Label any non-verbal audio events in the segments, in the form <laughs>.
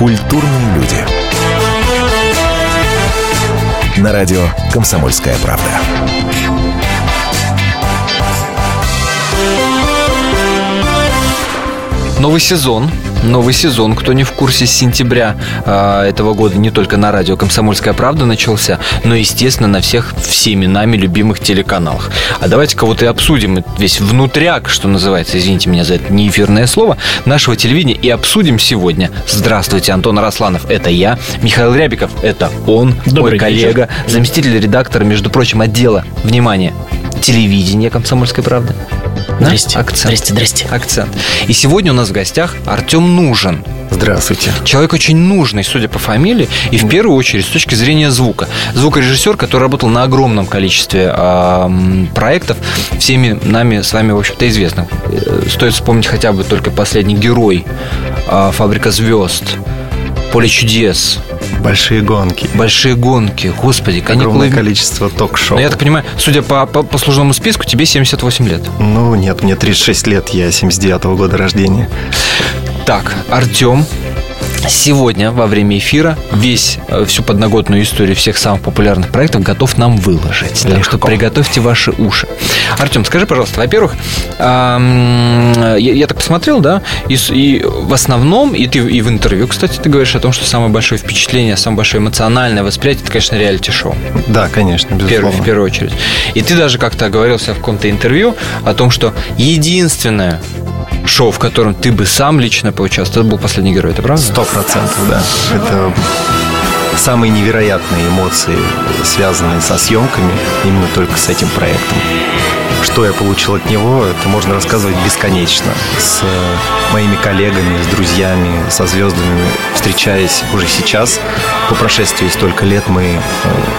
Культурные люди. На радио «Комсомольская правда». Новый сезон. Новый сезон. Кто не в курсе, с сентября э, этого года не только на радио «Комсомольская правда» начался, но, естественно, на всех всеми нами любимых телеканалах. А давайте кого-то и обсудим весь внутряк, что называется, извините меня за это неэфирное слово, нашего телевидения и обсудим сегодня. Здравствуйте, Антон Арасланов, это я. Михаил Рябиков, это он, Добрый мой коллега, вечер. заместитель редактора, между прочим, отдела, внимание, телевидения «Комсомольской правды». Да? Здрасте. Акцент. Здрасте, здрасте. Акцент. И сегодня у нас в гостях Артем Нужен. Здравствуйте. Человек очень нужный, судя по фамилии, и в первую очередь с точки зрения звука. Звукорежиссер, который работал на огромном количестве м, проектов, всеми нами с вами, в общем-то, известных. Э, Стоит вспомнить хотя бы только последний герой а, «Фабрика звезд», «Поле чудес», Большие гонки. «Большие гонки», господи, каникулы. Огромное количество ток-шоу. Ну, я так понимаю, судя по, по послужному списку, тебе 78 лет. Ну, нет, мне 36 лет, я 79 года рождения. Так, Артем сегодня во время эфира весь э, всю подноготную историю всех самых популярных проектов готов нам выложить. Так что Легко. приготовьте ваши уши. Артем, скажи, пожалуйста, во-первых, я, я так посмотрел, да, и, и в основном, и ты и в интервью, кстати, ты говоришь о том, что самое большое впечатление, самое большое эмоциональное восприятие, это, конечно, реалити-шоу. Да, конечно, В безусловно. в первую очередь. И ты даже как-то оговорился в каком-то интервью о том, что единственное шоу, в котором ты бы сам лично поучаствовал, это был «Последний герой», это правда? Сто процентов, да. Это самые невероятные эмоции, связанные со съемками, именно только с этим проектом. Что я получил от него, это можно рассказывать бесконечно. С э, моими коллегами, с друзьями, со звездами, встречаясь уже сейчас, по прошествии столько лет, мы э,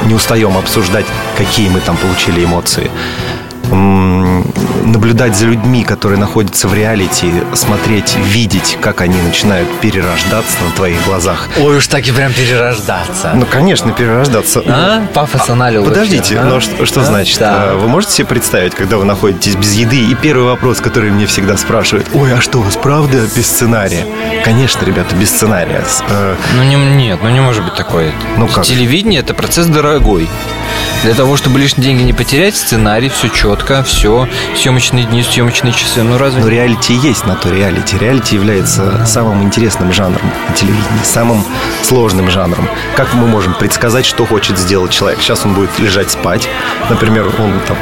не устаем обсуждать, какие мы там получили эмоции. Наблюдать за людьми, которые находятся в реалити, смотреть, видеть, как они начинают перерождаться на твоих глазах. Ой, уж так и прям перерождаться. Ну, конечно, перерождаться. А? Пафос аналил Подождите, вообще, а? но что, что А? значит? Да. А, Вы можете себе представить, когда вы находитесь без еды, и первый вопрос, который мне всегда спрашивают, ой, а что, у вас правда без сценария? Конечно, ребята, без сценария. Э, Ну не, нет, ну не может быть такое. Ну как? Телевидение это процесс дорогой. Для того, чтобы лишние деньги не потерять, сценарий, все четко, все, съемочные дни, съемочные часы. Ну разве Но реалити есть на то реалити. Реалити является самым интересным жанром на телевидении, самым сложным жанром. Как мы можем предсказать, что хочет сделать человек? Сейчас он будет лежать спать. Например, он там,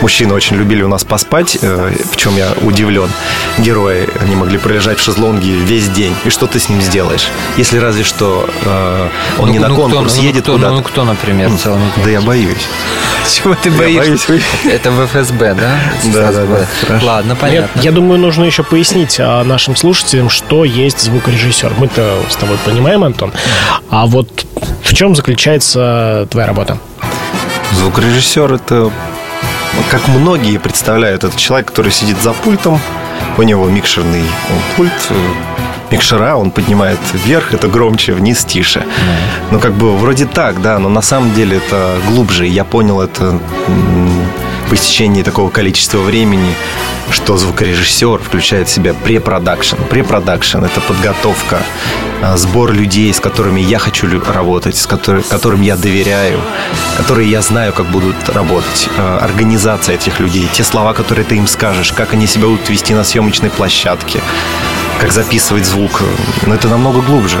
мужчины очень любили у нас поспать, э, в чем я удивлен. Герои, они могли пролежать в шезлонге весь день. И что ты с ним сделаешь? Если разве что э, он Ну, не на ну, кто, конкурс ну, едет кто, куда-то. Ну, кто, например, целыми днями? Да я боюсь. <laughs> Чего ты боишься? боюсь. Это в ФСБ, да? Да, Сразу да, да. Ладно, понятно. я думаю, нужно еще пояснить а, нашим слушателям, что есть звукорежиссер. Мы-то с тобой понимаем, Антон. А вот в чем заключается твоя работа? Звукорежиссер это как многие представляют, это человек, который сидит за пультом, у него микшерный э, пульт, э, микшера, он поднимает вверх, это громче, вниз, тише. Ну, как бы вроде так, да, но на самом деле это глубже. Я понял это по истечении такого количества времени, что звукорежиссер включает в себя препродакшн. Препродакшн – это подготовка, а, сбор людей, с которыми я хочу работать, с которы- которым я доверяю, которые я знаю, как будут работать, а, организация этих людей, те слова, которые ты им скажешь, как они себя будут вести на съемочной площадке, как записывать звук. Но это намного глубже.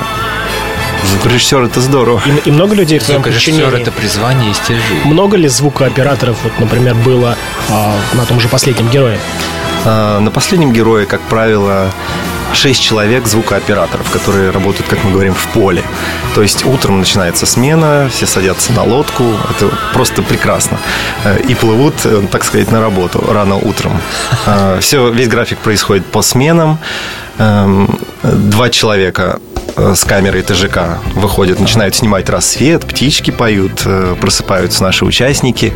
Звукорежиссер – это здорово. И, и много людей в Звукорежиссер подчинении? это призвание и стиль жизни. Много ли звукооператоров, вот, например, было а, на том же последнем герое? А, На последнем герое, как правило, шесть человек звукооператоров, которые работают, как мы говорим, в поле. То есть утром начинается смена, все садятся на лодку, это просто прекрасно. Э, И плывут, э, так сказать, на работу рано утром. Все, весь график происходит по сменам. Эм, Два человека э, с камерой ТЖК выходят, начинают снимать рассвет, птички поют, э, просыпаются наши участники.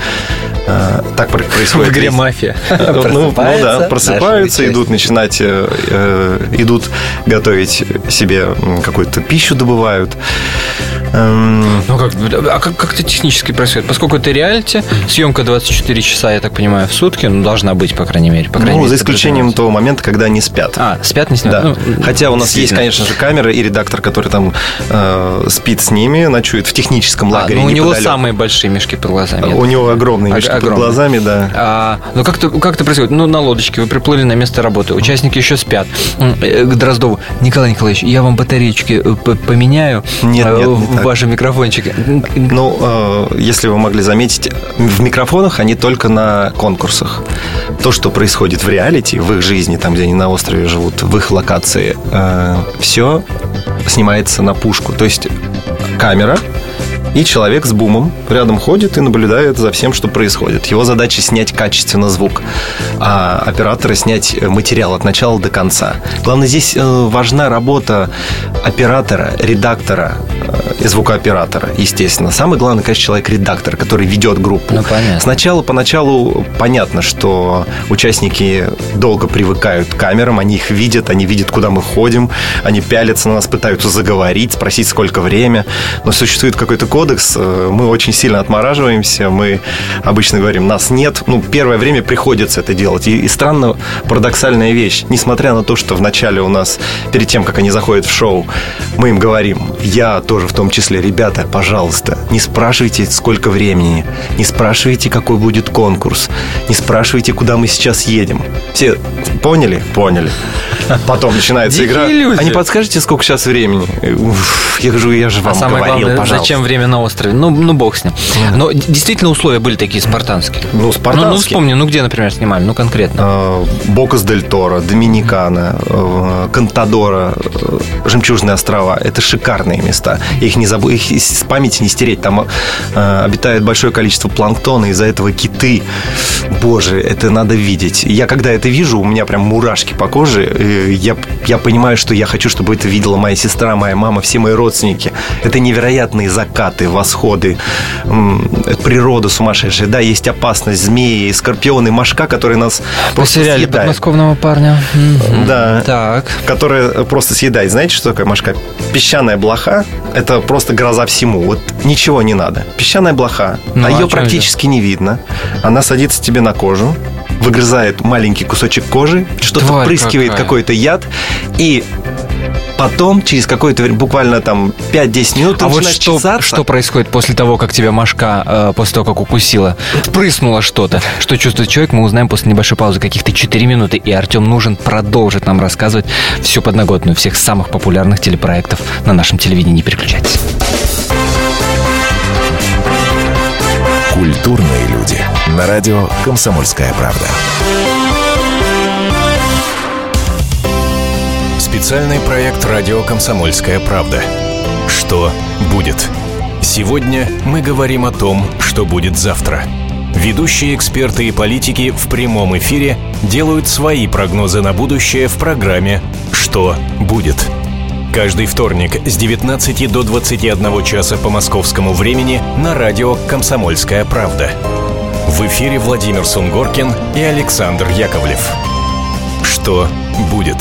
Э, Так пр- происходит. В игре «Мафия». <laughs> Ну, ну да, Просыпаются идут начинать, э, э, идут готовить себе какую-то пищу добывают. Эм, Ну как, а как, как это технически происходит? Поскольку это реалити, съемка 24 часа, я так понимаю, в сутки, ну, должна быть, по крайней мере. По крайней Ну, мере, за исключением того момента, когда они спят. А, спят не Да. снимают? Ну, Хотя у нас есть, конечно же, камера и редактор, который там э, спит с ними, ночует в техническом А, лагере. ну, у него неподалеку. самые большие мешки под глазами. У него огромные Ог- мешки под огромные. глазами, да. А, ну как-то как это происходит? Ну, на лодочке вы приплыли на место работы, участники еще спят. Э, К Дроздову. Николай Николаевич, я вам батареечки э, поменяю Нет, э, нет, не так. Вашем микрофончике. Ну, э, если вы могли заметить, в микрофонах они только на конкурсах. То, что происходит в реалити, в их жизни, там, где они на острове живут, в их локации, все снимается на пушку. То есть камера и человек с бумом рядом ходит и наблюдает за всем, что происходит. Его задача снять качественно звук, а оператора снять э, материал от начала до конца. Главное, здесь э, важна работа оператора, редактора э, и звукооператора, естественно. Самый главный, конечно, человек-редактор, который ведет группу. Ну, понятно. Сначала, поначалу понятно, что участники долго привыкают к камерам, они их видят, они видят, куда мы ходим, они пялятся на нас, пытаются заговорить, спросить, сколько время. Но существует какой-то кодекс, э, мы очень сильно отмораживаемся, мы обычно говорим, нас нет. Ну, первое время приходится это делать. И, и странно, парадоксальная вещь. Несмотря на то, что вначале у нас, перед тем, как они заходят в шоу, мы им говорим, я тоже в том числе, ребята, пожалуйста, не спрашивайте, сколько времени, не спрашивайте, какой будет конкурс, не спрашивайте, куда мы сейчас едем. Все поняли? Поняли. Потом начинается Дикие игра. люди. А не подскажете, сколько сейчас времени? Уф, я же, я же вам А самое говорил, главное, пожалуйста. зачем время на острове? Ну, ну бог с ним. Но действительно условия были такие спартанские. Ну, Ну, ну спартанские. вспомни, ну где, например, снимали? Ну конкретно. Э, Бокас дель Торо, Доминикана, э, Кантадора, э, Жемчужные острова. Это шикарные места. Их, не забу... их из памяти не стереть. Там э, обитает большое количество планктона, из-за этого киты. Боже, это надо видеть. Я когда это вижу, у меня прям мурашки по коже. Я, я понимаю, что я хочу, чтобы это видела моя сестра, моя мама, все мои родственники. Это невероятные закаты, восходы. М, Это природа сумасшедшая. Да, есть опасность, змеи, скорпионы, мошка, которые нас просто Посеряли съедают. подмосковного парня. Да. Так. Которая просто съедает. Знаете, что такое мошка? Песчаная блоха – это просто гроза всему. Вот ничего не надо. Песчаная блоха, Ну, а а ее практически не видно. Она садится тебе на кожу, выгрызает маленький кусочек кожи, что-то впрыскивает какая. какой-то яд, и потом, через какое-то время, буквально там 5-10 минут, А вот что, чесаться. что происходит после того, как тебя мошка, э, после того, как укусила, впрыснула что-то? Что чувствует человек, мы узнаем после небольшой паузы, каких-то 4 минуты. И Артем нужен продолжить нам рассказывать всю подноготную всех самых популярных телепроектов на нашем телевидении. Не переключайтесь. Культурные люди. На радио «Комсомольская правда». Специальный проект «Радио Комсомольская правда». Что будет? Сегодня мы говорим о том, что будет завтра. Ведущие эксперты и политики в прямом эфире делают свои прогнозы на будущее в программе «Что будет?». Каждый вторник с 19 до 21 часа по московскому времени на радио «Комсомольская правда». В эфире Владимир Сунгоркин и Александр Яковлев. Что будет?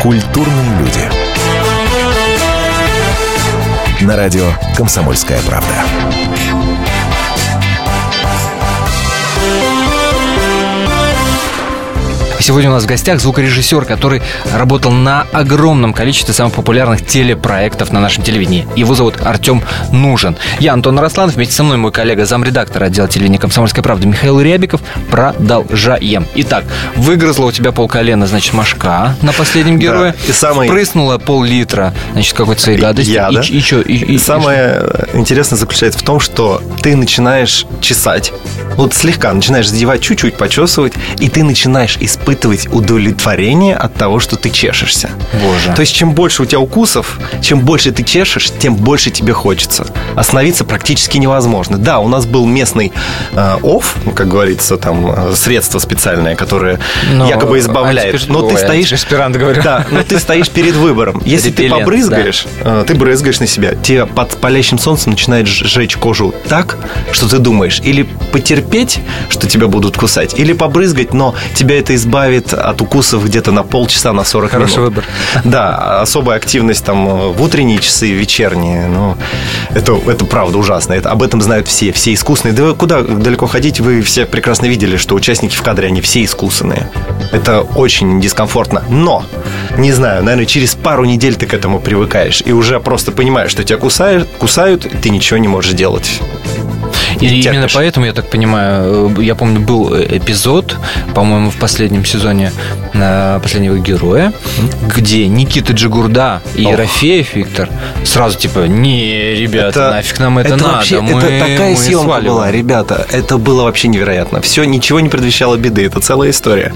Культурные люди. На радио «Комсомольская правда». Сегодня у нас в гостях звукорежиссер, который работал на огромном количестве самых популярных телепроектов на нашем телевидении. Его зовут Артем Нужен. Я Антон Росланов, вместе со мной мой коллега, замредактор отдела телевидения «Комсомольская правда» Михаил Рябиков. Продолжаем. Итак, выгрызла у тебя полколена, значит, мошка на последнем герое. и самый- Прыснула пол-литра, значит, какой-то своей гадости. Яда. И, ч- и, чё? И- и- И и самое интересное заключается в том, что ты начинаешь чесать, вот слегка начинаешь задевать, чуть-чуть почесывать, и ты начинаешь испытывать удовлетворение от того, что ты чешешься. Боже. То есть, чем больше у тебя укусов, чем больше ты чешешь, тем больше тебе хочется. Остановиться практически невозможно. Да, у нас был местный э, ну, как говорится, там э, средство специальное, которое Но якобы избавляет. антиперспир- Но ты Ой, стоишь... антиперспирант, говорю. Да, но ты стоишь перед выбором. <laughs> Если ты побрызгаешь, э, ты брызгаешь на себя, тебе под палящим солнцем начинает ж- жечь кожу так, что ты думаешь, или потерпеть, что тебя будут кусать, или побрызгать, но тебя это избавит избавит от укусов где-то на полчаса, на 40 Хороший минут. выбор. Да, особая активность там в утренние часы, вечерние. Ну, это, это правда ужасно. Это, об этом знают все, все искусные. Да вы куда далеко ходить, вы все прекрасно видели, что участники в кадре, они все искусные. Это очень дискомфортно. Но, не знаю, наверное, через пару недель ты к этому привыкаешь. И уже просто понимаешь, что тебя кусают, кусают и ты ничего не можешь делать. И И именно терпишь. поэтому, я так понимаю, э, я помню, был эпизод, по-моему, в последнем сезоне э, «Последнего героя», где Никита Джигурда и Ох. Ерофеев Виктор сразу типа, не, ребята, нафиг нам это, надо, вообще, мы, это такая мы съемка сваливаем». была, ребята. Это было вообще невероятно. Все, ничего не предвещало беды. Это целая история.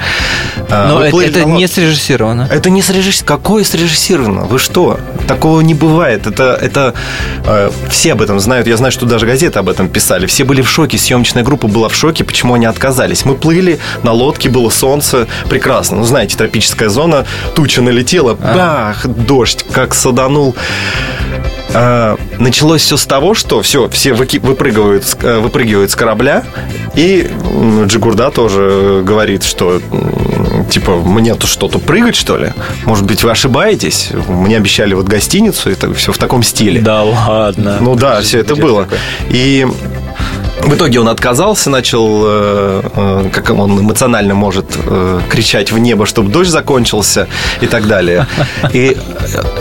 А, Но это, это на не срежиссировано. Это не срежиссировано. Какое срежиссировано? Вы что? Такого не бывает. Это, это э, все об этом знают. Я знаю, что даже газеты об этом писали. Все были в шоке. Съемочная группа была в шоке, почему они отказались. Мы плыли на лодке, было солнце. Прекрасно. Ну, знаете, тропическая зона. Туча налетела. Бах! Дождь. Как саданул. А, началось все с того, что все, все выпрыгивают, э, выпрыгивают с корабля, и Джигурда тоже говорит, что типа мне тут что-то прыгать, что ли? Может быть, вы ошибаетесь? Мне обещали вот гостиницу, это все в таком стиле. Да ладно. Ну да, все это было. И в итоге он отказался, начал, э, э, как он эмоционально может э, кричать в небо, чтобы дождь закончился и так далее. И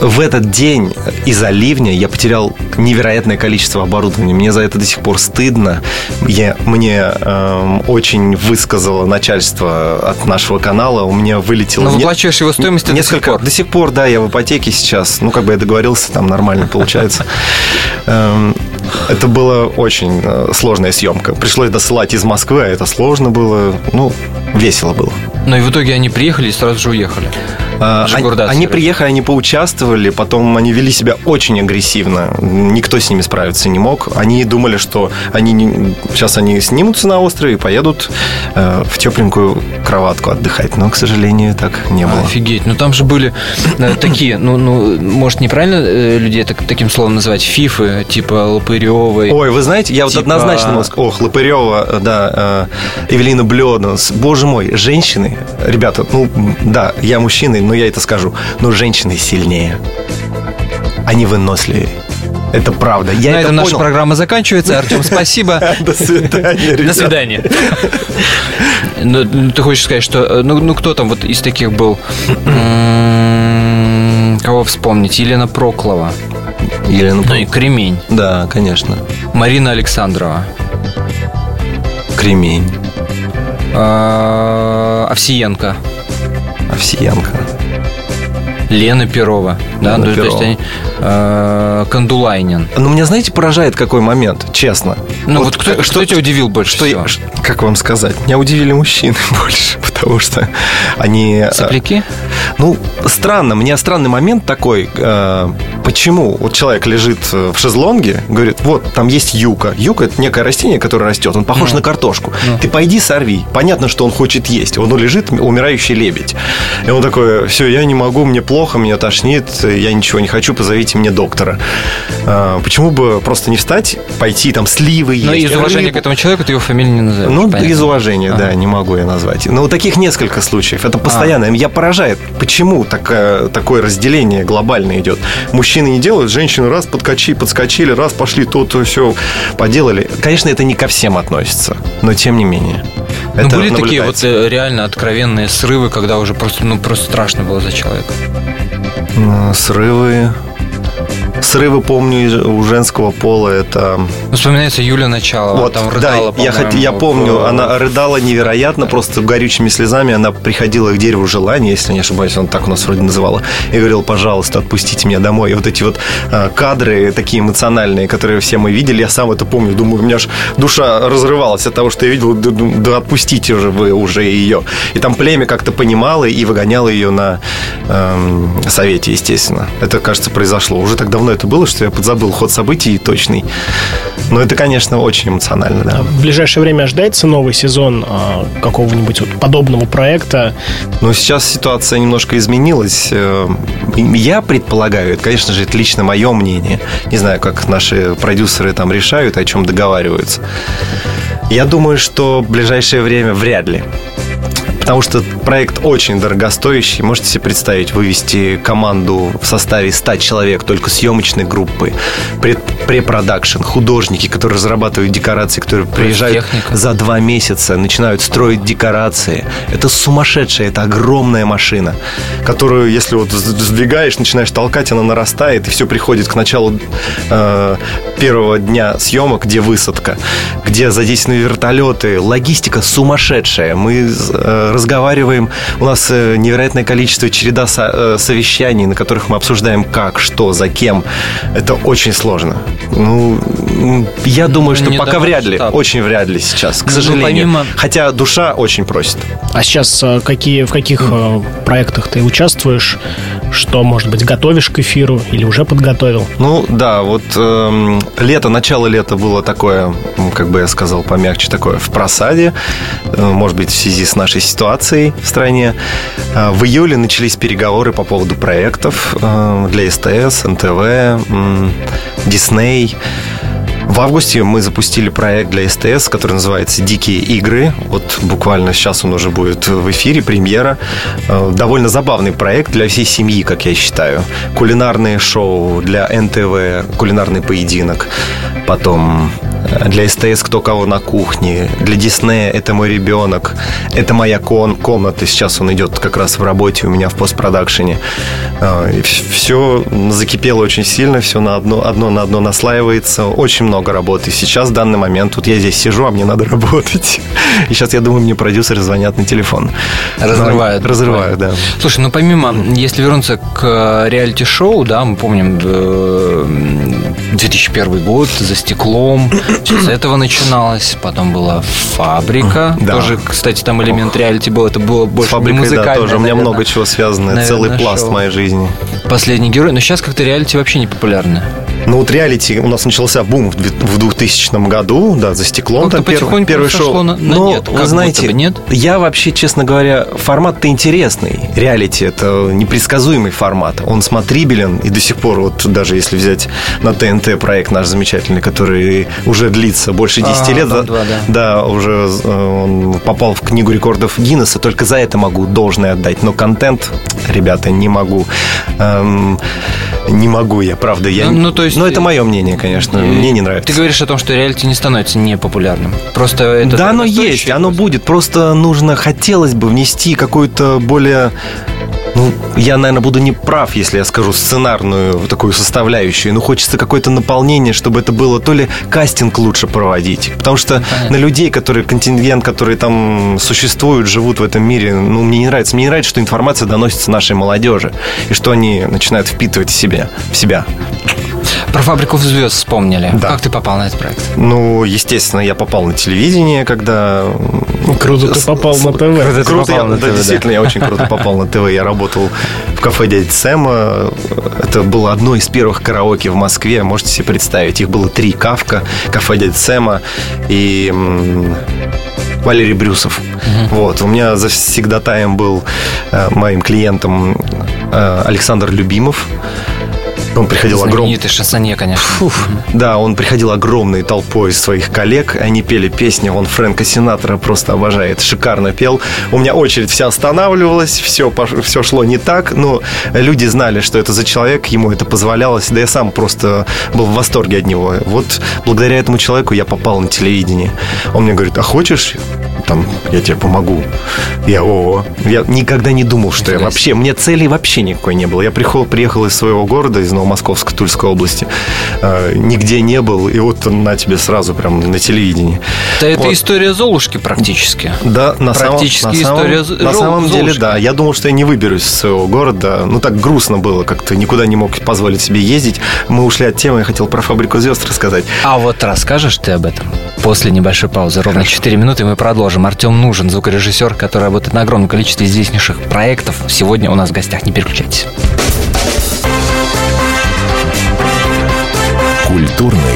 в этот день из-за ливня я потерял невероятное количество оборудования. Мне за это до сих пор стыдно. Я, мне э, очень высказало начальство от нашего канала. У меня вылетело... Но не- выплачиваешь его стоимость до сих Несколько, пор. до сих пор, да, я в ипотеке сейчас. Ну, как бы я договорился, там нормально получается. Это была очень э, сложная съемка. Пришлось досылать из Москвы, а это сложно было. Ну, весело было. Но и в итоге они приехали и сразу же уехали. А, Жигурда Они, приехали, они поучаствовали, потом они вели себя очень агрессивно. Никто с ними справиться не мог. Они думали, что они не- сейчас они снимутся на острове и поедут э, в тепленькую кроватку отдыхать. Но, к сожалению, так не было. Офигеть. Ну там же были э, такие, ну, ну, может, неправильно э, людей так- таким словом называть, фифы, типа Лопыревой. Ой, вы знаете, я вот Типа- однозначно могу сказать, ох, Лопырева, э, да, э, Эвелина Блёданс, боже мой, женщины, ребята, ну, да, я мужчина, но я это скажу, но женщины сильнее. Они выносливее. Это правда. Я На это этом наша понял. программа заканчивается. Артем, <laughs> спасибо. До свидания, До свидания. Ну, ну, ты хочешь сказать, что... э, Ну, ну, кто там вот из таких был? М, Кого вспомнить? Елена Проклова. Елена Ну и Кремень. Да, конечно. Марина Александрова. Кремень, А, Овсиенко. Овсиенко. Лена Перова. Да, Лена ну, то есть Перова. они, э, Кандулайнин. Но меня, знаете, поражает какой момент, честно. Ну вот, кто, как- что тебя удивил больше что всего? ш- как вам сказать? Меня удивили мужчины <laughs> больше, потому что они... э, Сопляки? Ну, странно. Мне странный момент такой. э, почему вот человек лежит э, в шезлонге, говорит, вот, там есть юка. Юка – это некое растение, которое растет. Он похож Ну. на картошку. Ну. Ты пойди сорви. Понятно, что он хочет есть. Он лежит, умирающий лебедь. И он такой, все, я не могу, мне плохо, меня тошнит, я ничего не хочу, позовите мне доктора. А, почему бы просто не встать, пойти там сливы Но есть? из уважения к рыбу? этому человеку ты его фамилию не назовешь. Ну, понятно. из уважения, да, Ага. не могу я назвать. Но вот таких несколько случаев. Это постоянно. Я поражает, почему такая, такое разделение глобально идет. Мужчины не делают, женщины раз подкачи, подскочили, раз пошли, то, то все поделали. Конечно, это не ко всем относится, но тем не менее. Ну, были такие вот э, реально откровенные срывы, когда уже просто, ну, просто страшно было за человека. М, Срывы. Срывы, помню, у женского пола это... Вспоминается Юля Началова, Вот, там да, рыдала, я, хот- я помню, в- она рыдала невероятно, просто горючими слезами. Она приходила к дереву желания, если не ошибаюсь, он так у нас вроде называла, и говорила, пожалуйста, отпустите меня домой. И вот эти вот э, кадры такие эмоциональные, которые все мы видели, я сам это помню, думаю, у меня аж душа разрывалась от того, что я видел, да, да- да отпустите же вы уже ее. И там племя как-то понимало и выгоняло ее на эм, совете, естественно. Это, кажется, произошло. Уже так давно это было, что я подзабыл ход событий точный. Но это, конечно, очень эмоционально, да. В ближайшее время ожидается новый сезон а, какого-нибудь вот подобного проекта. Но сейчас ситуация немножко изменилась. Э, Я предполагаю, это, конечно же, это лично мое мнение. Не знаю, как наши продюсеры там решают, о чем договариваются. Я думаю, что в ближайшее время вряд ли. Потому что проект очень дорогостоящий. Можете себе представить, вывести команду в составе 100 человек, только съемочной группы, препродакшн, художники, которые разрабатывают декорации, которые приезжают техника. за два месяца, начинают строить декорации. Это сумасшедшая, это огромная машина, которую, если вот сдвигаешь, начинаешь толкать, она нарастает, и все приходит к началу э, первого дня съемок, где высадка, где задействованы вертолеты, логистика сумасшедшая. Мы э, разговариваем, у нас э, невероятное количество череда со, э, совещаний, на которых мы обсуждаем как, что, за кем. Это очень сложно. Ну, я думаю, что пока вряд ли, штаб. очень вряд ли сейчас, к ну, сожалению. помимо... Хотя душа очень просит. А сейчас э, какие, в каких проектах ты участвуешь? Что, может быть, готовишь к эфиру или уже подготовил? Ну, да, вот э, лето, начало лета было такое, как бы я сказал помягче, такое в просаде. Может быть, в связи с нашей ситуацией в стране. Э, в июле начались переговоры по поводу проектов э, для СТС, НТВ, Дисней. В августе мы запустили проект для СТС, который называется «Дикие игры». Вот буквально сейчас он уже будет в эфире, премьера. Э, довольно забавный проект для всей семьи, как я считаю. Кулинарные шоу для НТВ, кулинарный поединок. Потом для СТС «Кто кого на кухне», для Диснея «Это мой ребенок», «Это моя кон комната», сейчас он идет как раз в работе у меня в постпродакшене. А, все закипело очень сильно, все на одно, одно на одно наслаивается, очень много работы. Сейчас, в данный момент, вот я здесь сижу, а мне надо <laughs> работать. И сейчас, я думаю, мне продюсеры звонят на телефон. Разрывают. Ну, разрывают, да. Слушай, ну помимо, если вернуться к э, реалити-шоу, да, мы помним 2001 э, год, «За стеклом», с этого начиналось. Потом была фабрика. Да. Тоже, кстати, там элемент реалити был. Это было больше Фабрика, не да, тоже. У меня много чего связано. Целый пласт шоу. моей жизни. Последний герой. Но сейчас как-то реалити вообще не популярны. Ну вот реалити у нас начался бум в 2000 году, да, за стеклом ну, там первый, первый шоу. На, на Но, нет, вы знаете, нет? я вообще, честно говоря, формат-то интересный. Реалити – это непредсказуемый формат. Он смотрибелен, и до сих пор, вот даже если взять на ТНТ проект наш замечательный, который уже длится больше 10 а, лет, да, да. да, уже э, он попал в книгу рекордов Гиннесса, только за это могу должное отдать. Но контент, ребята, не могу. Эм, не могу я, правда. Я... Ну, ну, то есть... Но это мое мнение, конечно. Мне не нравится. Ты говоришь о том, что реалити не становится непопулярным. Просто это... Да, оно есть, оно будет. Просто нужно, хотелось бы внести какую-то более ну, я, наверное, буду не прав, если я скажу сценарную такую составляющую. Но хочется какое-то наполнение, чтобы это было то ли кастинг лучше проводить. Потому что Понятно. на людей, которые, контингент, которые там существуют, живут в этом мире, ну, мне не нравится. Мне не нравится, что информация доносится нашей молодежи. И что они начинают впитывать в себя. В себя. Про фабрику звезд вспомнили. Да. Как ты попал на этот проект? Ну, естественно, я попал на телевидение, когда... Круто ты попал на ТВ. Круто, я, на ТВ, да, действительно, я очень круто попал на ТВ. Я работал в кафе дяди Сэма. Это было одно из первых караоке в Москве. Можете себе представить. Их было три. Кавка, кафе дяди Сэма и Валерий Брюсов. Угу. Вот. У меня всегда тайм был э, моим клиентом э, Александр Любимов. Он приходил огромный... Шансонье, конечно. Фуф. Да, он приходил огромной толпой своих коллег. Они пели песни. Он Фрэнка Синатора просто обожает. Шикарно пел. У меня очередь вся останавливалась. Все, все шло не так. Но люди знали, что это за человек. Ему это позволялось. Да я сам просто был в восторге от него. Вот благодаря этому человеку я попал на телевидение. Он мне говорит, а хочешь там, я тебе помогу. Я, о, я никогда не думал, что я вообще, мне цели вообще никакой не было. Я приехал, приехал из своего города, из Новомосковска, Тульской области, э, нигде не был, и вот на тебе сразу прям на телевидении. Да вот. это история Золушки практически. Да, на практически самом, история на самом, на самом деле, да. Я думал, что я не выберусь из своего города. Ну, так грустно было, как-то никуда не мог позволить себе ездить. Мы ушли от темы, я хотел про фабрику звезд рассказать. А вот расскажешь ты об этом после небольшой паузы. Ровно Хорошо. 4 минуты, мы продолжим. Артем Нужен, звукорежиссер, который работает на огромном количестве известнейших проектов. Сегодня у нас в гостях. Не переключайтесь. Культурные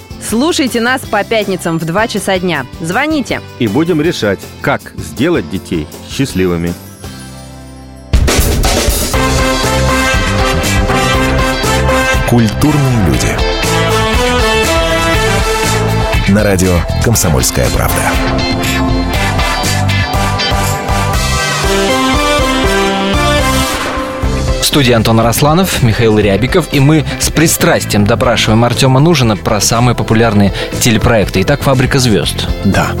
Слушайте нас по пятницам в 2 часа дня. Звоните. И будем решать, как сделать детей счастливыми. Культурные люди. На радио «Комсомольская правда». Студии Антон Росланов, Михаил Рябиков, и мы с пристрастием допрашиваем Артема Нужина про самые популярные телепроекты. Итак, «Фабрика звезд». Да.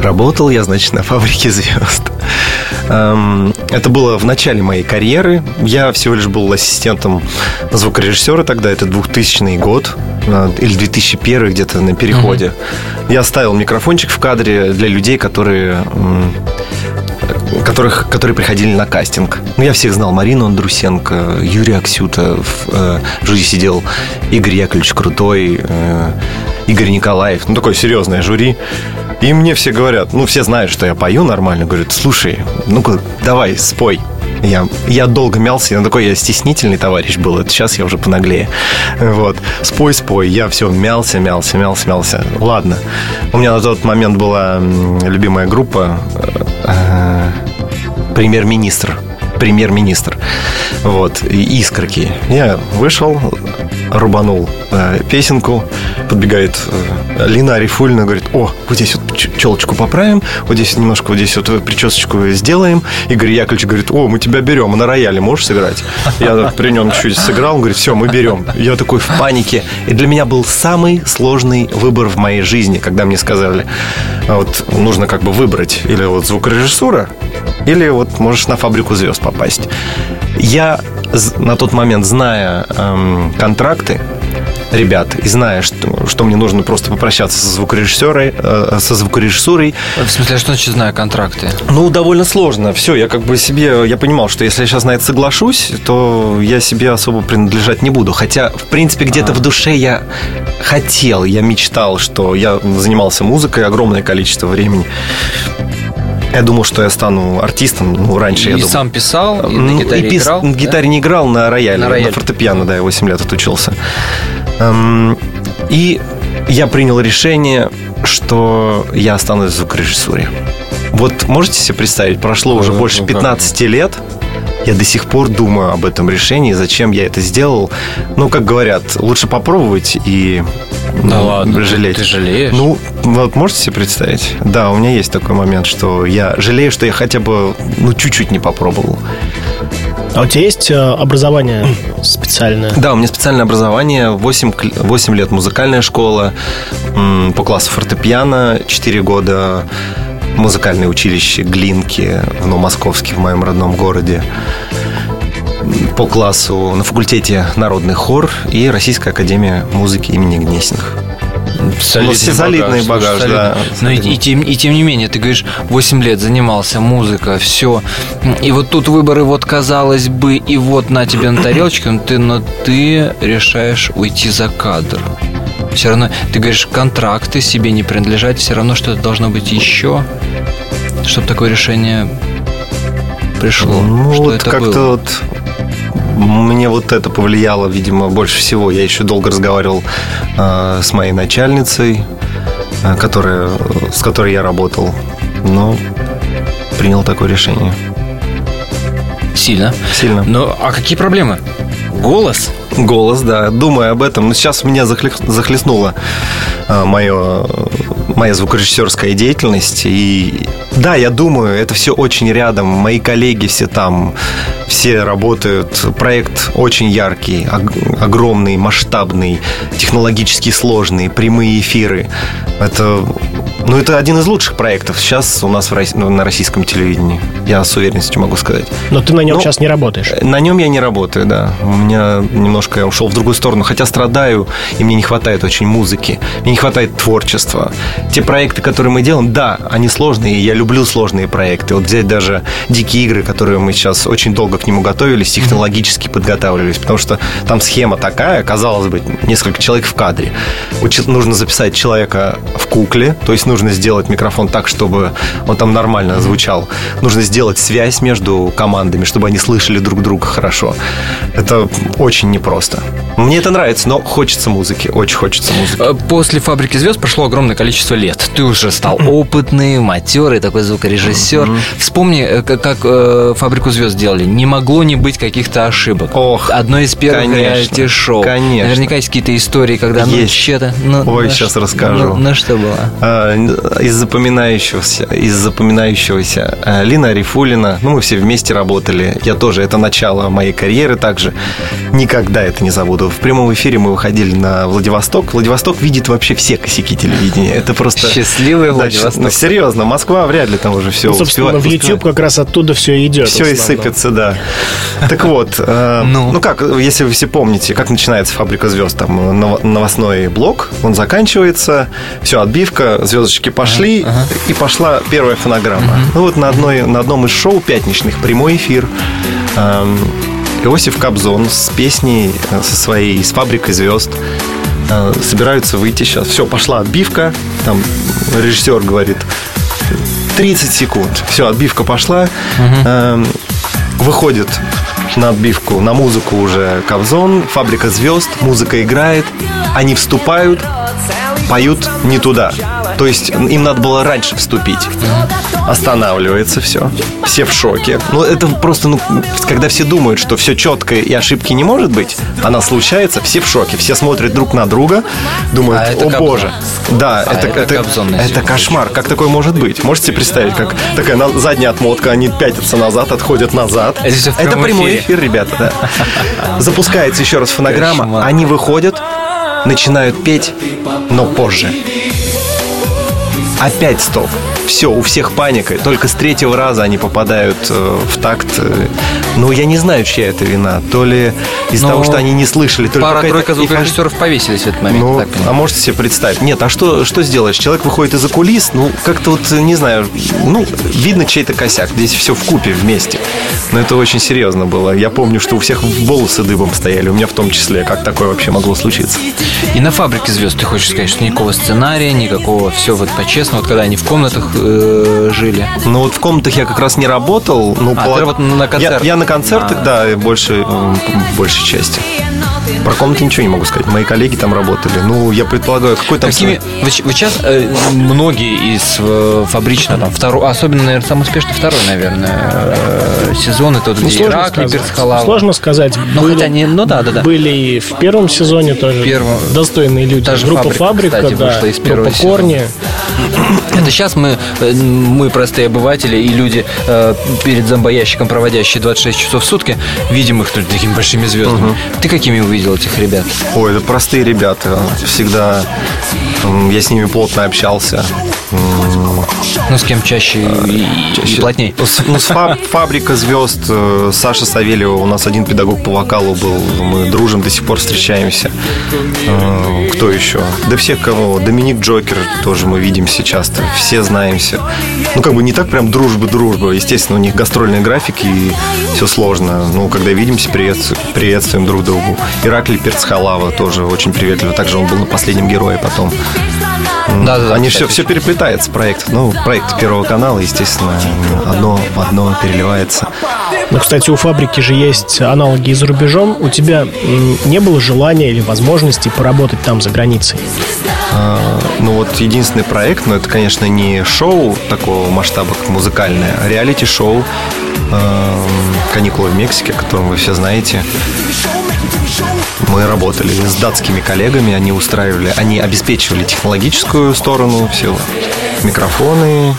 Работал я, значит, на фабрике звезд. Эм, Это было в начале моей карьеры. Я всего лишь был ассистентом звукорежиссера тогда, это 2000 год э, или 2001 где-то на переходе. Я ставил микрофончик в кадре для людей, которые которых, которые приходили на кастинг. Ну, я всех знал. Марину Андрусенко, Юрий Аксютов, э, в жюри сидел Игорь Яковлевич Крутой, э, Игорь Николаев. Ну, такое серьезное жюри. И мне все говорят, ну, все знают, что я пою нормально. Говорят, слушай, ну-ка, давай, спой. Я, я долго мялся, я такой я стеснительный товарищ был. Это сейчас я уже понаглее. Вот. Спой, спой. Я все мялся, мялся, мялся, мялся. Ладно. У меня на тот момент была любимая группа э, Премьер-министр. Премьер-министр. Вот. И искорки. Я вышел, рубанул э, песенку. Подбегает э, Лина Арифульна, говорит, о, вот здесь челочку поправим, вот здесь немножко вот здесь вот причесочку сделаем. Игорь Яковлевич говорит, о, мы тебя берем, на рояле можешь сыграть? Я так при нем чуть сыграл, он говорит, все, мы берем. Я такой в панике. И для меня был самый сложный выбор в моей жизни, когда мне сказали, а вот нужно как бы выбрать или вот звукорежиссура, или вот можешь на фабрику звезд попасть. Я на тот момент, зная эм, контракты ребят и зная, что, что мне нужно просто попрощаться со звукорежиссерой, э, со звукорежиссурой, В смысле, а что значит знаю контракты? ну, довольно сложно. Все, я как бы себе, я понимал, что если я сейчас на это соглашусь, то я себе особо принадлежать не буду. Хотя, в принципе, где-то в душе я хотел, я мечтал, что я занимался музыкой огромное количество времени. Я думал, что я стану артистом, ну, раньше я и думал. сам писал, и Ну, на гитаре и пис- играл? На да? гитаре не играл, на рояле, На на, рояле. фортепиано, да, я 8 лет отучился. Эм, и я принял решение, что я останусь в звукорежиссуре. Вот можете себе представить, прошло уже Ну, больше ну, как? 15 лет, я до сих пор думаю об этом решении, зачем я это сделал. Ну, как говорят, лучше попробовать и Да м, ладно, жалеть. ты жалеешь? Ну, вот можете себе представить? Да, у меня есть такой момент, что я жалею, что я хотя бы, ну, чуть-чуть не попробовал. А у тебя есть э, образование специальное? Да, у меня специальное образование, 8, кл- 8 лет музыкальная школа, по классу фортепиано, 4 года музыкальное училище Глинки в Новомосковске, в моем родном городе. По классу на факультете народный хор и Российская академия музыки имени Гнесиных. Солидный, Ну, солидный багаж, слушай, да. Но и, и тем, и тем не менее, ты говоришь, 8 лет занимался, музыка, все. И вот тут выборы, вот казалось бы, и вот на тебе на тарелочке, но ты, но ты решаешь уйти за кадр. Все равно, ты говоришь, контракты себе не принадлежат, все равно что-то должно быть еще, чтобы такое решение пришло. Ну, что вот это как-то было? вот мне вот это повлияло, видимо, больше всего. Я еще долго разговаривал э, с моей начальницей, э, которая, с которой я работал, но принял такое решение. Сильно. Сильно. Ну, а какие проблемы? Голос? Голос, да. Думаю об этом. Но сейчас меня захлестнула э, мое, моя звукорежиссерская деятельность. И да, я думаю, это все очень рядом. Мои коллеги все там, все работают. Проект очень яркий, ог- огромный, масштабный, технологически сложный, прямые эфиры. Это, ну, это один из лучших проектов сейчас у нас в, ну, на российском телевидении. Я с уверенностью могу сказать. Но ты на нем Ну, сейчас не работаешь. На нем я не работаю, да. У меня немножко я ушел в другую сторону, хотя страдаю, и мне не хватает очень музыки, мне не хватает творчества. Те проекты, которые мы делаем, да, они сложные, я люблю сложные проекты. Вот взять даже «Дикие игры», которые мы сейчас очень долго к нему готовились, технологически подготавливались, потому что там схема такая, казалось бы, несколько человек в кадре. Нужно записать человека в кукле, то есть нужно сделать микрофон так, чтобы он там нормально звучал. Нужно сделать связь между командами, чтобы они слышали друг друга хорошо. Это очень непросто. Мне это нравится, но хочется музыки, очень хочется музыки. Э, После «Фабрики звезд» прошло огромное количество лет. Ты уже стал опытный, матерый такой звукорежиссер. Вспомни, э, как, как, э, «Фабрику звезд» делали. Не могло не быть каких-то ошибок. Ох, Одно из первых реалити-шоу. конечно. Наверняка есть какие-то истории, когда ну, Есть. что-то... Ну, Ой, ну, щас ш- расскажу. Ну, ну, что было? А, Из запоминающегося, из запоминающегося а, Лина Арифулина, ну, мы все вместе работали. Я тоже, это начало моей карьеры также. Никогда это не забуду. В прямом эфире мы выходили на Владивосток. Владивосток видит вообще все косяки телевидения. Это просто... Счастливый Владивосток. ну, серьезно, Москва вряд ли там уже все Ну, собственно, в YouTube как раз оттуда все идет. все и сыпется, да. Так вот, э, Ну? ну как, если вы все помните, как начинается «Фабрика звезд», там нов- новостной блок, он заканчивается, все, отбивка, звездочки пошли, и пошла первая фонограмма. Ну вот на, одной, на одном из шоу пятничных прямой эфир эм, Иосиф Кобзон с песней э, со своей, с «Фабрикой звезд» э, собираются выйти сейчас. Все, пошла отбивка, там режиссер говорит, 30 секунд. Все, отбивка пошла. Эм, выходит на отбивку, на музыку уже Кобзон, фабрика звезд, музыка играет, они вступают, поют не туда. То есть им надо было раньше вступить. Останавливается все. Все в шоке. Ну, это просто, ну, когда все думают, что все четко и ошибки не может быть, она случается, все в шоке. Все смотрят друг на друга, думают, А о боже. Да, А это, это это, это кошмар. Как такое может быть? Можете представить, как такая задняя отмотка, они пятятся назад, отходят назад. Это всё в Это прямой эфире. эфир, ребята, да. Запускается еще раз фонограмма, они выходят, начинают петь, но позже. Опять стоп. Все, у всех паника. Только с третьего раза они попадают э, в такт. э, Ну, я не знаю, чья это вина. То ли из-за Ну, того, что они не слышали, то Пара-тройка звукорежиссеров повесились в этот момент. ну, а можете себе представить? Нет, а что, что сделаешь? Человек выходит из-за кулис, ну, как-то вот, не знаю, ну, видно чей-то косяк. Здесь все в купе вместе. Но это очень серьезно было. Я помню, что у всех волосы дыбом стояли, у меня в том числе. Как такое вообще могло случиться? И на фабрике звезд ты хочешь сказать, что никакого сценария, никакого все вот по-честному, вот когда они в комнатах э, жили. Ну, вот в комнатах я как раз не работал. Ну, А, по- ты работал на я, концертах? я на концертах, А. да, больше, большей части. Про комнаты ничего не могу сказать. Мои коллеги там работали. Ну, я предполагаю, какой там... Какими, вы, сейчас э, многие из э, фабрично, там, второй, особенно, наверное, самый успешный второй, наверное, э, сезон, это вот Ну, где сложно Иракли, сказать. Перцхалава. Сложно сказать. Ну, Были- хотя не- ну да, да, да. Были и в первом сезоне тоже Первом. достойные люди. Та же группа «Фабрика», Фабрика, кстати, да, вышла из первого группа. Корни. Это сейчас мы, э, мы простые обыватели и люди э, перед зомбоящиком, проводящие 26 часов в сутки, видим их тут такими большими звездами. Ты какими увидел этих ребят? Ой, это простые ребята. Всегда я с ними плотно общался. М, Ну, с кем чаще и, и чаще- плотней? С- ну, с фаб- фабрика звезд э, Саша Савельева, у нас один педагог по вокалу был. Мы дружим, до сих пор встречаемся. Э, Кто еще? Да все кого. Доминик Джокер тоже мы видимся часто. Все знаемся. Ну, как бы не так прям дружба-дружба. Естественно, у них гастрольные графики и все сложно. Ну, когда видимся, приветствуем, друг другу. Ираклий Перцхалава тоже очень приветливо. Также он был на последнем герое потом. Да, да, да, Они кстати, все, все переплетается проект. Ну, проект Первого канала, естественно, одно в одно переливается. Ну, кстати, у фабрики же есть аналоги и за рубежом. У тебя не было желания или возможности поработать там за границей? А, Ну вот единственный проект, но это, конечно, не шоу такого масштаба, как музыкальное, а реалити-шоу эм, «Каникулы в Мексике», о котором вы все знаете. Мы работали с датскими коллегами, они устраивали, они обеспечивали технологическую сторону, все микрофоны,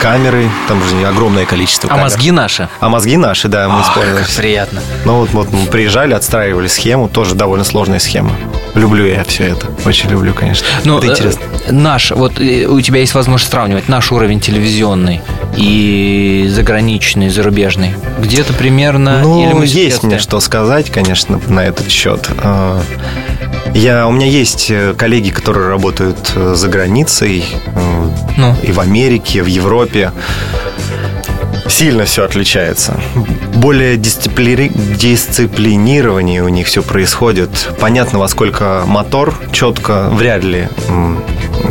камеры, там же огромное количество А камер. мозги наши? А мозги наши, да, мы Ах, использовали. как приятно. Ну вот, вот мы приезжали, отстраивали схему, тоже довольно сложная схема. Люблю я все это. Очень люблю, конечно. Ну, это э, интересно. наш, вот э, у тебя есть возможность сравнивать наш уровень телевизионный и заграничный, зарубежный. Где-то примерно... Ну, или мы есть мне что сказать, конечно, на этот счет. А, Я, у меня есть э, коллеги, которые работают за границей, Ну. и в Америке, в Европе. Сильно все отличается. Более дисциплини... дисциплинирование у них все происходит. Понятно, во сколько мотор, четко, вряд ли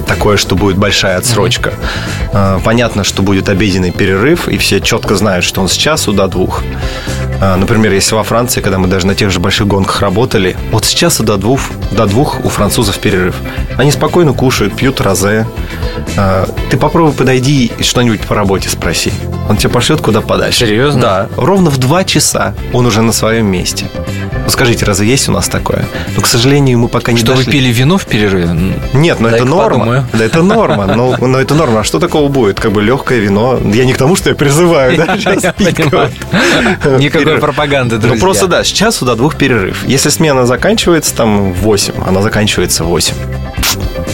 такое, что будет большая отсрочка. А, Понятно, что будет обеденный перерыв, и все четко знают, что он с часу до двух. А, Например, если во Франции, когда мы даже на тех же больших гонках работали, вот с часа до двух, до двух у французов перерыв. Они спокойно кушают, пьют розе. А, Ты попробуй подойди и что-нибудь по работе спроси. Он тебя пошлет куда подальше. Серьезно? Да. Ровно в два часа он уже на своем месте. Ну, скажите, разве есть у нас такое? Но, к сожалению, мы пока не Что вы дошли. пили вино в перерыве? Нет, но это Дай-ка норма. подумаю. Да, это норма. Но, но это норма. А что такого будет? Как бы легкое вино. Я не к тому, что я призываю, да, сейчас пить. Никакой пропаганды, друзья. Ну, просто да, с часу до двух перерыв. Если смена заканчивается там в 8, она заканчивается в 8.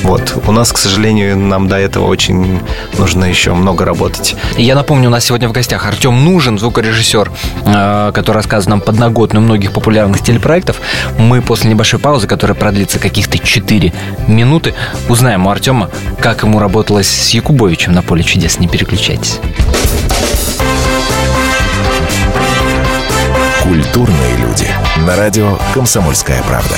Вот. У нас, к сожалению, нам до этого очень нужно еще много работать. Я напомню, у нас сегодня в гостях Артем Нужен, звукорежиссер, э, который рассказывает нам подноготную многих популярных телепроектов. Мы после небольшой паузы, которая продлится каких-то 4 минуты, узнаем у Артема, как ему работалось с Якубовичем на поле чудес. Не переключайтесь. Культурные люди. На радио «Комсомольская правда».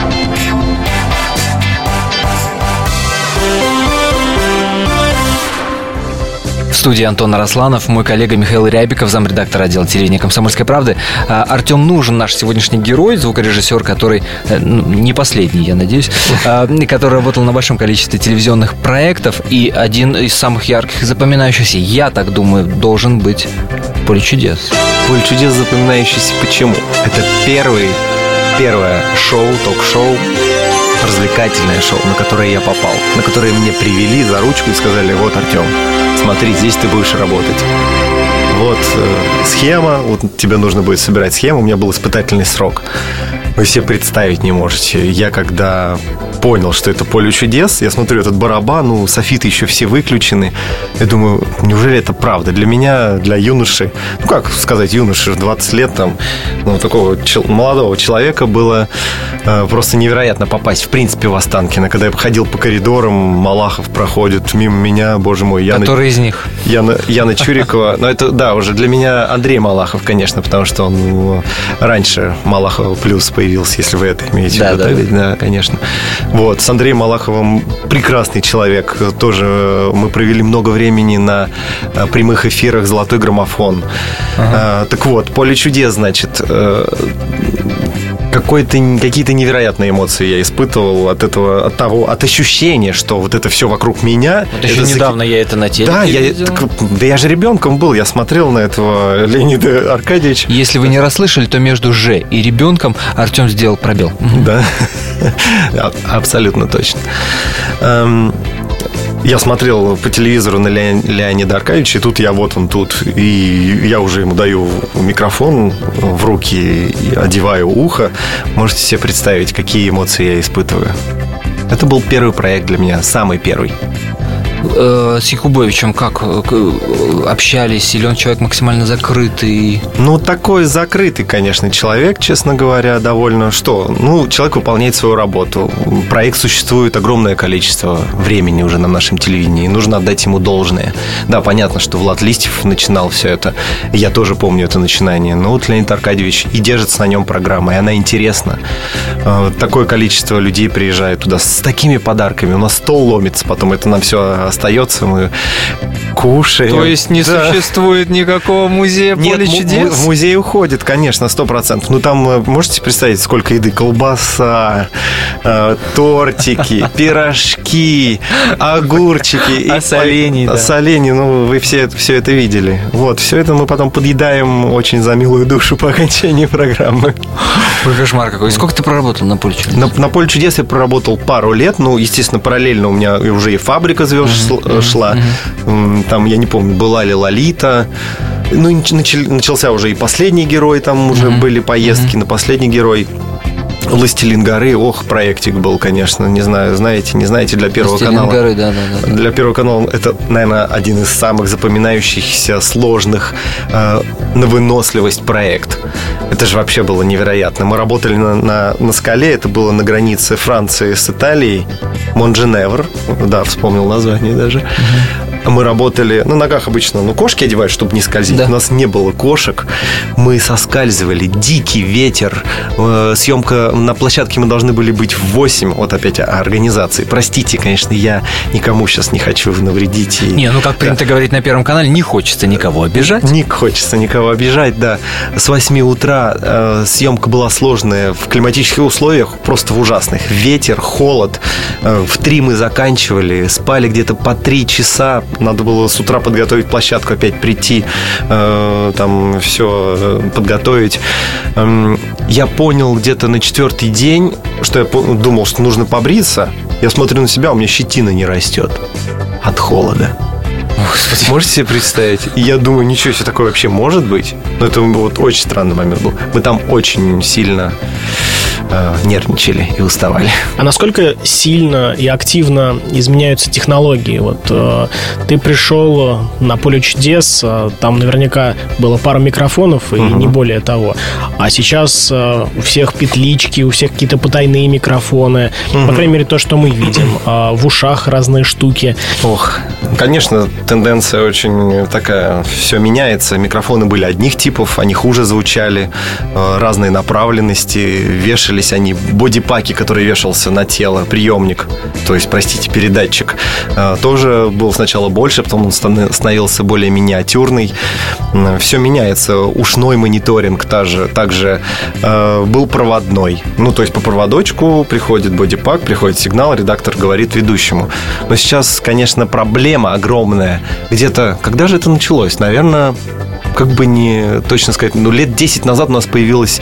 Студии Антон Арасланов, мой коллега Михаил Рябиков, замредактор отдела телевидения «Комсомольской правды». А, Артем Нужен, наш сегодняшний герой, звукорежиссер, который, э, ну, не последний, я надеюсь, а, который работал на большом количестве телевизионных проектов. И один из самых ярких и запоминающихся, я так думаю, должен быть «Поле чудес». Поле чудес запоминающийся почему? Это первый, первое шоу, ток-шоу, развлекательное шоу, на которое я попал, на которое мне привели за ручку и сказали, вот, Артем, смотри, здесь ты будешь работать. Вот э, схема, вот тебе нужно будет собирать схему, у меня был испытательный срок. Вы себе представить не можете. Я когда понял, что это поле чудес, я смотрю этот барабан, ну, софиты еще все выключены. Я думаю, неужели это правда? Для меня, для юноши, ну, как сказать, юноши, 20 лет, там, ну, такого чел- молодого человека было э, просто невероятно попасть, в принципе, в Останкино. Когда я ходил по коридорам, Малахов проходит мимо меня, боже мой, я... Который из них? Яна, Яна Чурикова. Но это, да, уже для меня Андрей Малахов, конечно, потому что он ну, раньше Малахова плюс появился, если вы это имеете Да, в виду. да. да, конечно. Вот, с Андреем Малаховым прекрасный человек. Тоже э, мы провели много времени на э, прямых эфирах «Золотой граммофон». А, так вот, «Поле чудес», значит, э, какой-то, какие-то невероятные эмоции я испытывал от этого, от того, от ощущения, что вот это все вокруг меня. Вот еще это заки- недавно я это на телеке да, я, так, да я же ребенком был, я смотрел на этого Леонида Аркадьевича. Если вы не расслышали, то между «Ж» и ребенком Артем сделал пробел. Да, <laughs> А- абсолютно точно. Я смотрел по телевизору на Леон- Леонида Аркадьевича, и тут я вот он тут, и я уже ему даю микрофон в руки одеваю ухо. Можете себе представить, какие эмоции я испытываю. Это был первый проект для меня, самый первый. Э, С Якубовичем как э, к- общались? Или он человек максимально закрытый? Ну, такой закрытый, конечно, человек, честно говоря, довольно. Что? Ну, человек выполняет свою работу. Проект существует огромное количество времени уже на нашем телевидении. Нужно отдать ему должное. Да, понятно, что Влад Листьев начинал все это. Я тоже помню это начинание. Но вот Леонид Аркадьевич и держится на нем программа, и она интересна. Э, Такое количество людей приезжает туда с такими подарками. У нас стол ломится, потом это нам все остается, мы кушаем. То есть не Да. существует никакого музея Нет, поле чудес? в музей уходит, конечно, сто процентов. Ну, там, э, можете представить, сколько еды? Колбаса, э, тортики, <laughs> пирожки, огурчики. и- А солений, да. солений, ну, вы все, это- все это видели. Вот, все это мы потом подъедаем очень за милую душу по окончании программы. Ой, кошмар какой. Сколько ты проработал на поле чудес? На, на поле чудес я проработал пару лет. Ну, естественно, параллельно у меня и уже и фабрика звезд шл- шла. М, Там, я не помню, была ли Лолита. Ну, начался уже и последний герой, там уже были поездки на последний герой. «Властелин горы», ох, проектик был, конечно, не знаю, знаете, не знаете, для Первого «Властелин канала. горы», да, да, да. Для Первого канала это, наверное, один из самых запоминающихся, сложных э, на выносливость проект. Это же вообще было невероятно. Мы работали на, на, на скале, это было на границе Франции с Италией. Монженевр, да, вспомнил название даже. Мы работали на ногах обычно, ну, кошки одевают, чтобы не скользить. Да. У нас не было кошек. Мы соскальзывали, дикий ветер. Э, Съемка на площадке мы должны были быть в 8. Вот опять о организации. Простите, конечно, я никому сейчас не хочу навредить. и- Не, ну как принято говорить на Первом канале, не хочется никого обижать. не хочется никого обижать, да. С 8 утра э, съемка была сложная в климатических условиях, просто в ужасных. Ветер, холод. Э, в 3 мы заканчивали, спали где-то по 3 часа. Надо было с утра подготовить площадку, опять прийти, э, там все подготовить. Эм, я понял где-то на четвертый день, что я думал, что нужно побриться. Я смотрю на себя, у меня щетина не растет от холода. Можете себе представить? И я думаю, ничего себе, такое вообще может быть? Но это вот очень странный момент был. Мы там очень сильно э, нервничали и уставали. А насколько сильно и активно изменяются технологии? Вот э, ты пришел на поле чудес, э, там наверняка было пару микрофонов и не более того. А сейчас э, у всех петлички, у всех какие-то потайные микрофоны. По крайней мере, то, что мы видим. А <clears throat> в ушах разные штуки. Ох, конечно, тенденция очень такая, все меняется. Микрофоны были одних типов, они хуже звучали, э, разные направленности, вешались они, бодипаки, который вешался на тело, приемник, то есть, простите, передатчик, э, тоже был сначала больше, потом он стан- становился более миниатюрный. Все меняется. Ушной мониторинг также, также э, был проводной. Ну, то есть по проводочку приходит бодипак, приходит сигнал, редактор говорит ведущему. Но сейчас, конечно, проблема огромная. Где-то, когда же это началось? Наверное, как бы не точно сказать, ну, лет 10 назад у нас появилось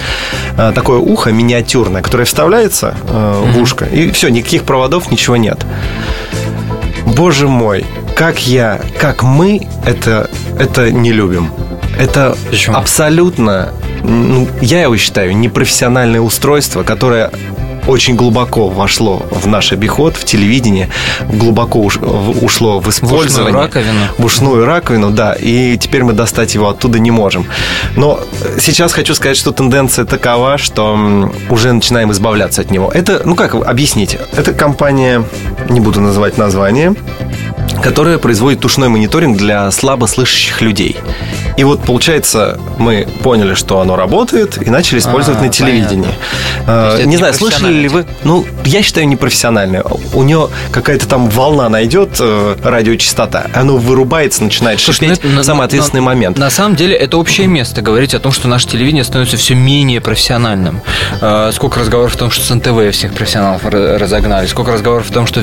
такое ухо миниатюрное, которое вставляется э, в ушко, и все, никаких проводов, ничего нет. Боже мой, как я, как мы это, это не любим. Это Почему? абсолютно, ну, я его считаю, непрофессиональное устройство, которое очень глубоко вошло в наш обиход, в телевидение, глубоко уш- в- ушло в использование. раковину. В ушную раковину, да. И теперь мы достать его оттуда не можем. Но сейчас хочу сказать, что тенденция такова, что уже начинаем избавляться от него. Это, ну как объяснить? Это компания, не буду называть название, которая производит ушной мониторинг для слабослышащих людей. И вот, получается, мы поняли, что оно работает, и начали использовать А, на телевидении. Это Не знаю, слышали ли вы? Ну, я считаю, непрофессиональное. У нее какая-то там волна найдет, э, радиочастота, оно вырубается, начинает Слушай, ну шипеть это в самый ответственный на- момент. На самом деле это общее место говорить о том, что наше телевидение становится все менее профессиональным. Э, Сколько разговоров о том, что с НТВ всех профессионалов ра- разогнали, сколько разговоров о том, что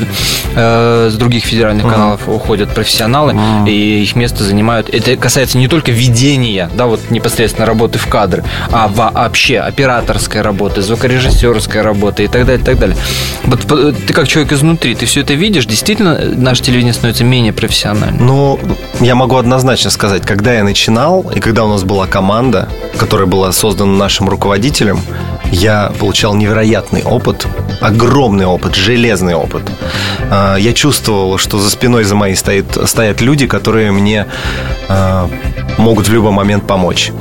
э, с других федеральных каналов уходят профессионалы, и их место занимают. Это касается не только ведения, да, вот непосредственно работы в кадр, а вообще операторской работы, звукорежиссерской работы и так далее, и так далее. Вот ты как человек изнутри, ты все это видишь, действительно наше телевидение становится менее профессиональным. Ну, я могу однозначно сказать, когда я начинал, и когда у нас была команда, которая была создана нашим руководителем, я получал невероятный опыт, огромный опыт, железный опыт. А, Я чувствовал, что за спиной за моей стоит, стоят люди, которые мне а, могут в любой момент помочь.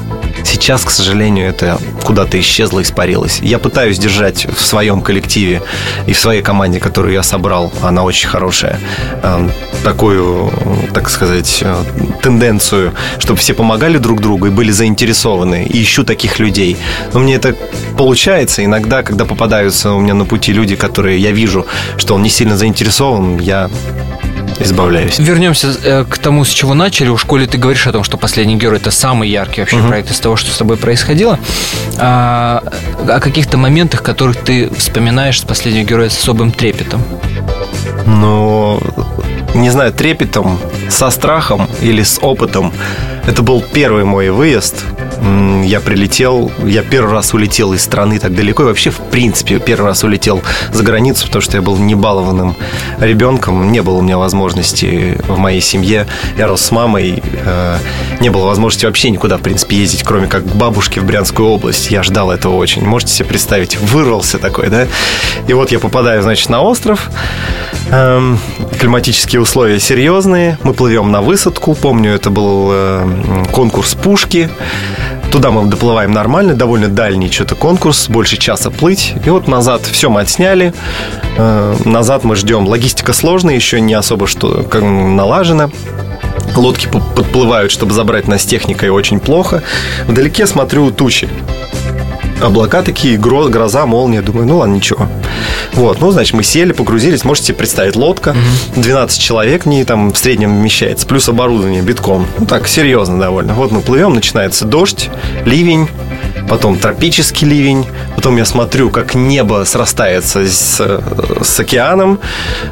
Сейчас, к сожалению, это куда-то исчезло, испарилось. Я пытаюсь держать в своем коллективе и в своей команде, которую я собрал, она очень хорошая, э, такую, так сказать, э, тенденцию, чтобы все помогали друг другу и были заинтересованы. И ищу таких людей. Но мне это получается иногда, когда попадаются у меня на пути люди, которые я вижу, что он не сильно заинтересован, я избавляюсь. Вернемся э, к тому, с чего начали. У школе ты говоришь о том, что «Последний герой» — это самый яркий вообще Мгм. проект из того, что с тобой происходило. А, о каких-то моментах, которых ты вспоминаешь с «Последнего героя» с особым трепетом. Но, не знаю, трепетом, со страхом или с опытом. Это был первый мой выезд. Я прилетел, я первый раз улетел из страны так далеко. И вообще, в принципе, первый раз улетел за границу, потому что я был небалованным ребенком. Не было у меня возможности в моей семье. Я рос с мамой. э, Не было возможности вообще никуда, в принципе, ездить, кроме как к бабушке в Брянскую область. Я ждал этого очень. Можете себе представить, вырвался такой, да? И вот я попадаю, значит, на остров. Эм, климатические условия серьезные. Мы плывем на высадку. Помню, это был э, конкурс пушки. Туда мы доплываем нормально, довольно дальний что-то конкурс, больше часа плыть. И вот назад все мы отсняли. Э, назад мы ждем. Логистика сложная, еще не особо что как, налажена. Лодки по- подплывают, чтобы забрать нас техникой очень плохо. Вдалеке смотрю тучи. Облака такие, гро- гроза, молния. Думаю, ну ладно, ничего. Вот, ну, значит, мы сели, погрузились. Можете себе представить, лодка, 12 человек в ней там в среднем вмещается, плюс оборудование битком. Ну, так, серьезно довольно. Вот мы плывем, начинается дождь, ливень, потом тропический ливень, потом я смотрю, как небо срастается с, с океаном,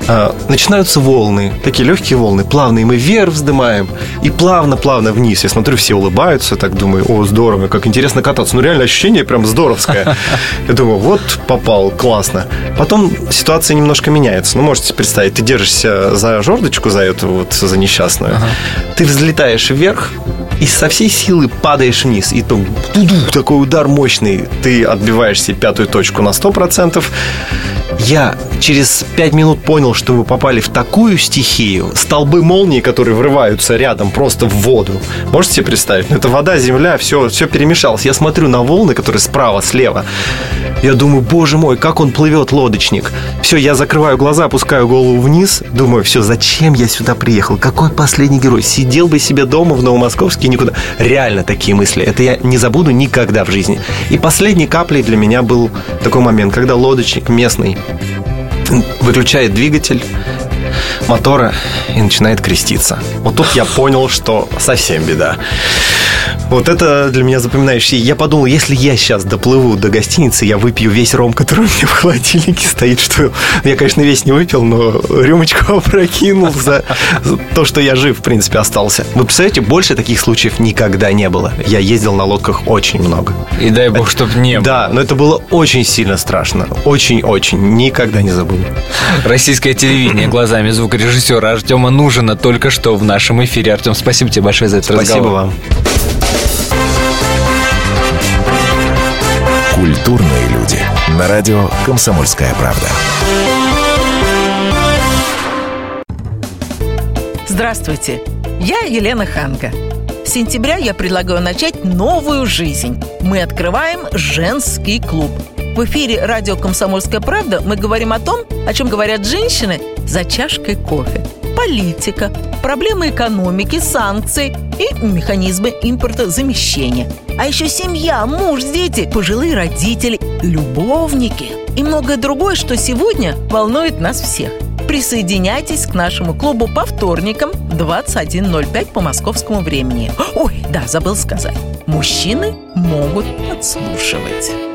А, начинаются волны, такие легкие волны, плавные, мы вверх вздымаем и плавно-плавно вниз. Я смотрю, все улыбаются, так думаю, о, здорово, как интересно кататься. Ну, реально ощущение прям здоровское. <laughs> Я думаю, вот попал, классно. Потом ситуация немножко меняется. Ну, можете представить, ты держишься за жердочку, за эту вот, за несчастную. Ты взлетаешь вверх, и со всей силы падаешь вниз. И там такой удар мощный. Ты отбиваешь себе пятую точку на 100%. Я через пять минут понял, что вы попали в такую стихию. Столбы молнии, которые врываются рядом просто в воду. Можете себе представить? Ну, это вода, земля, все, все перемешалось. Я смотрю на волны, которые справа, слева. Я думаю, боже мой, как он плывет, лодочник. Все, я закрываю глаза, опускаю голову вниз. Думаю, все, зачем я сюда приехал? Какой последний герой? Сидел бы себе дома в Новомосковске никуда. Реально такие мысли. Это я не забуду никогда в жизни. И последней каплей для меня был такой момент, когда лодочник местный выключает двигатель мотора и начинает креститься. Вот тут я понял, что совсем беда. Вот это для меня запоминающее. Я подумал, если я сейчас доплыву до гостиницы, я выпью весь ром, который у меня в холодильнике стоит, что я, конечно, весь не выпил, но рюмочку опрокинул за, за то, что я жив, в принципе, остался. Вы представляете, больше таких случаев никогда не было. Я ездил на лодках очень много. И дай бог, чтобы не было. Да, но это было очень сильно страшно. Очень-очень. Никогда не забуду. Российское телевидение глазами звукорежиссера Артема Нужина только что в нашем эфире. Артем, спасибо тебе большое за этот Спасибо разговор. вам. Культурные люди. На радио «Комсомольская правда». Здравствуйте, я Елена Ханга. С сентября я предлагаю начать новую жизнь. Мы открываем женский клуб. В эфире радио «Комсомольская правда» мы говорим о том, о чем говорят женщины за чашкой кофе. Политика, проблемы экономики, санкции и механизмы импортозамещения. А еще семья, муж, дети, пожилые родители, любовники и многое другое, что сегодня волнует нас всех. Присоединяйтесь к нашему клубу по вторникам 21.05 по московскому времени. Ой, да, забыл сказать. Мужчины могут подслушивать.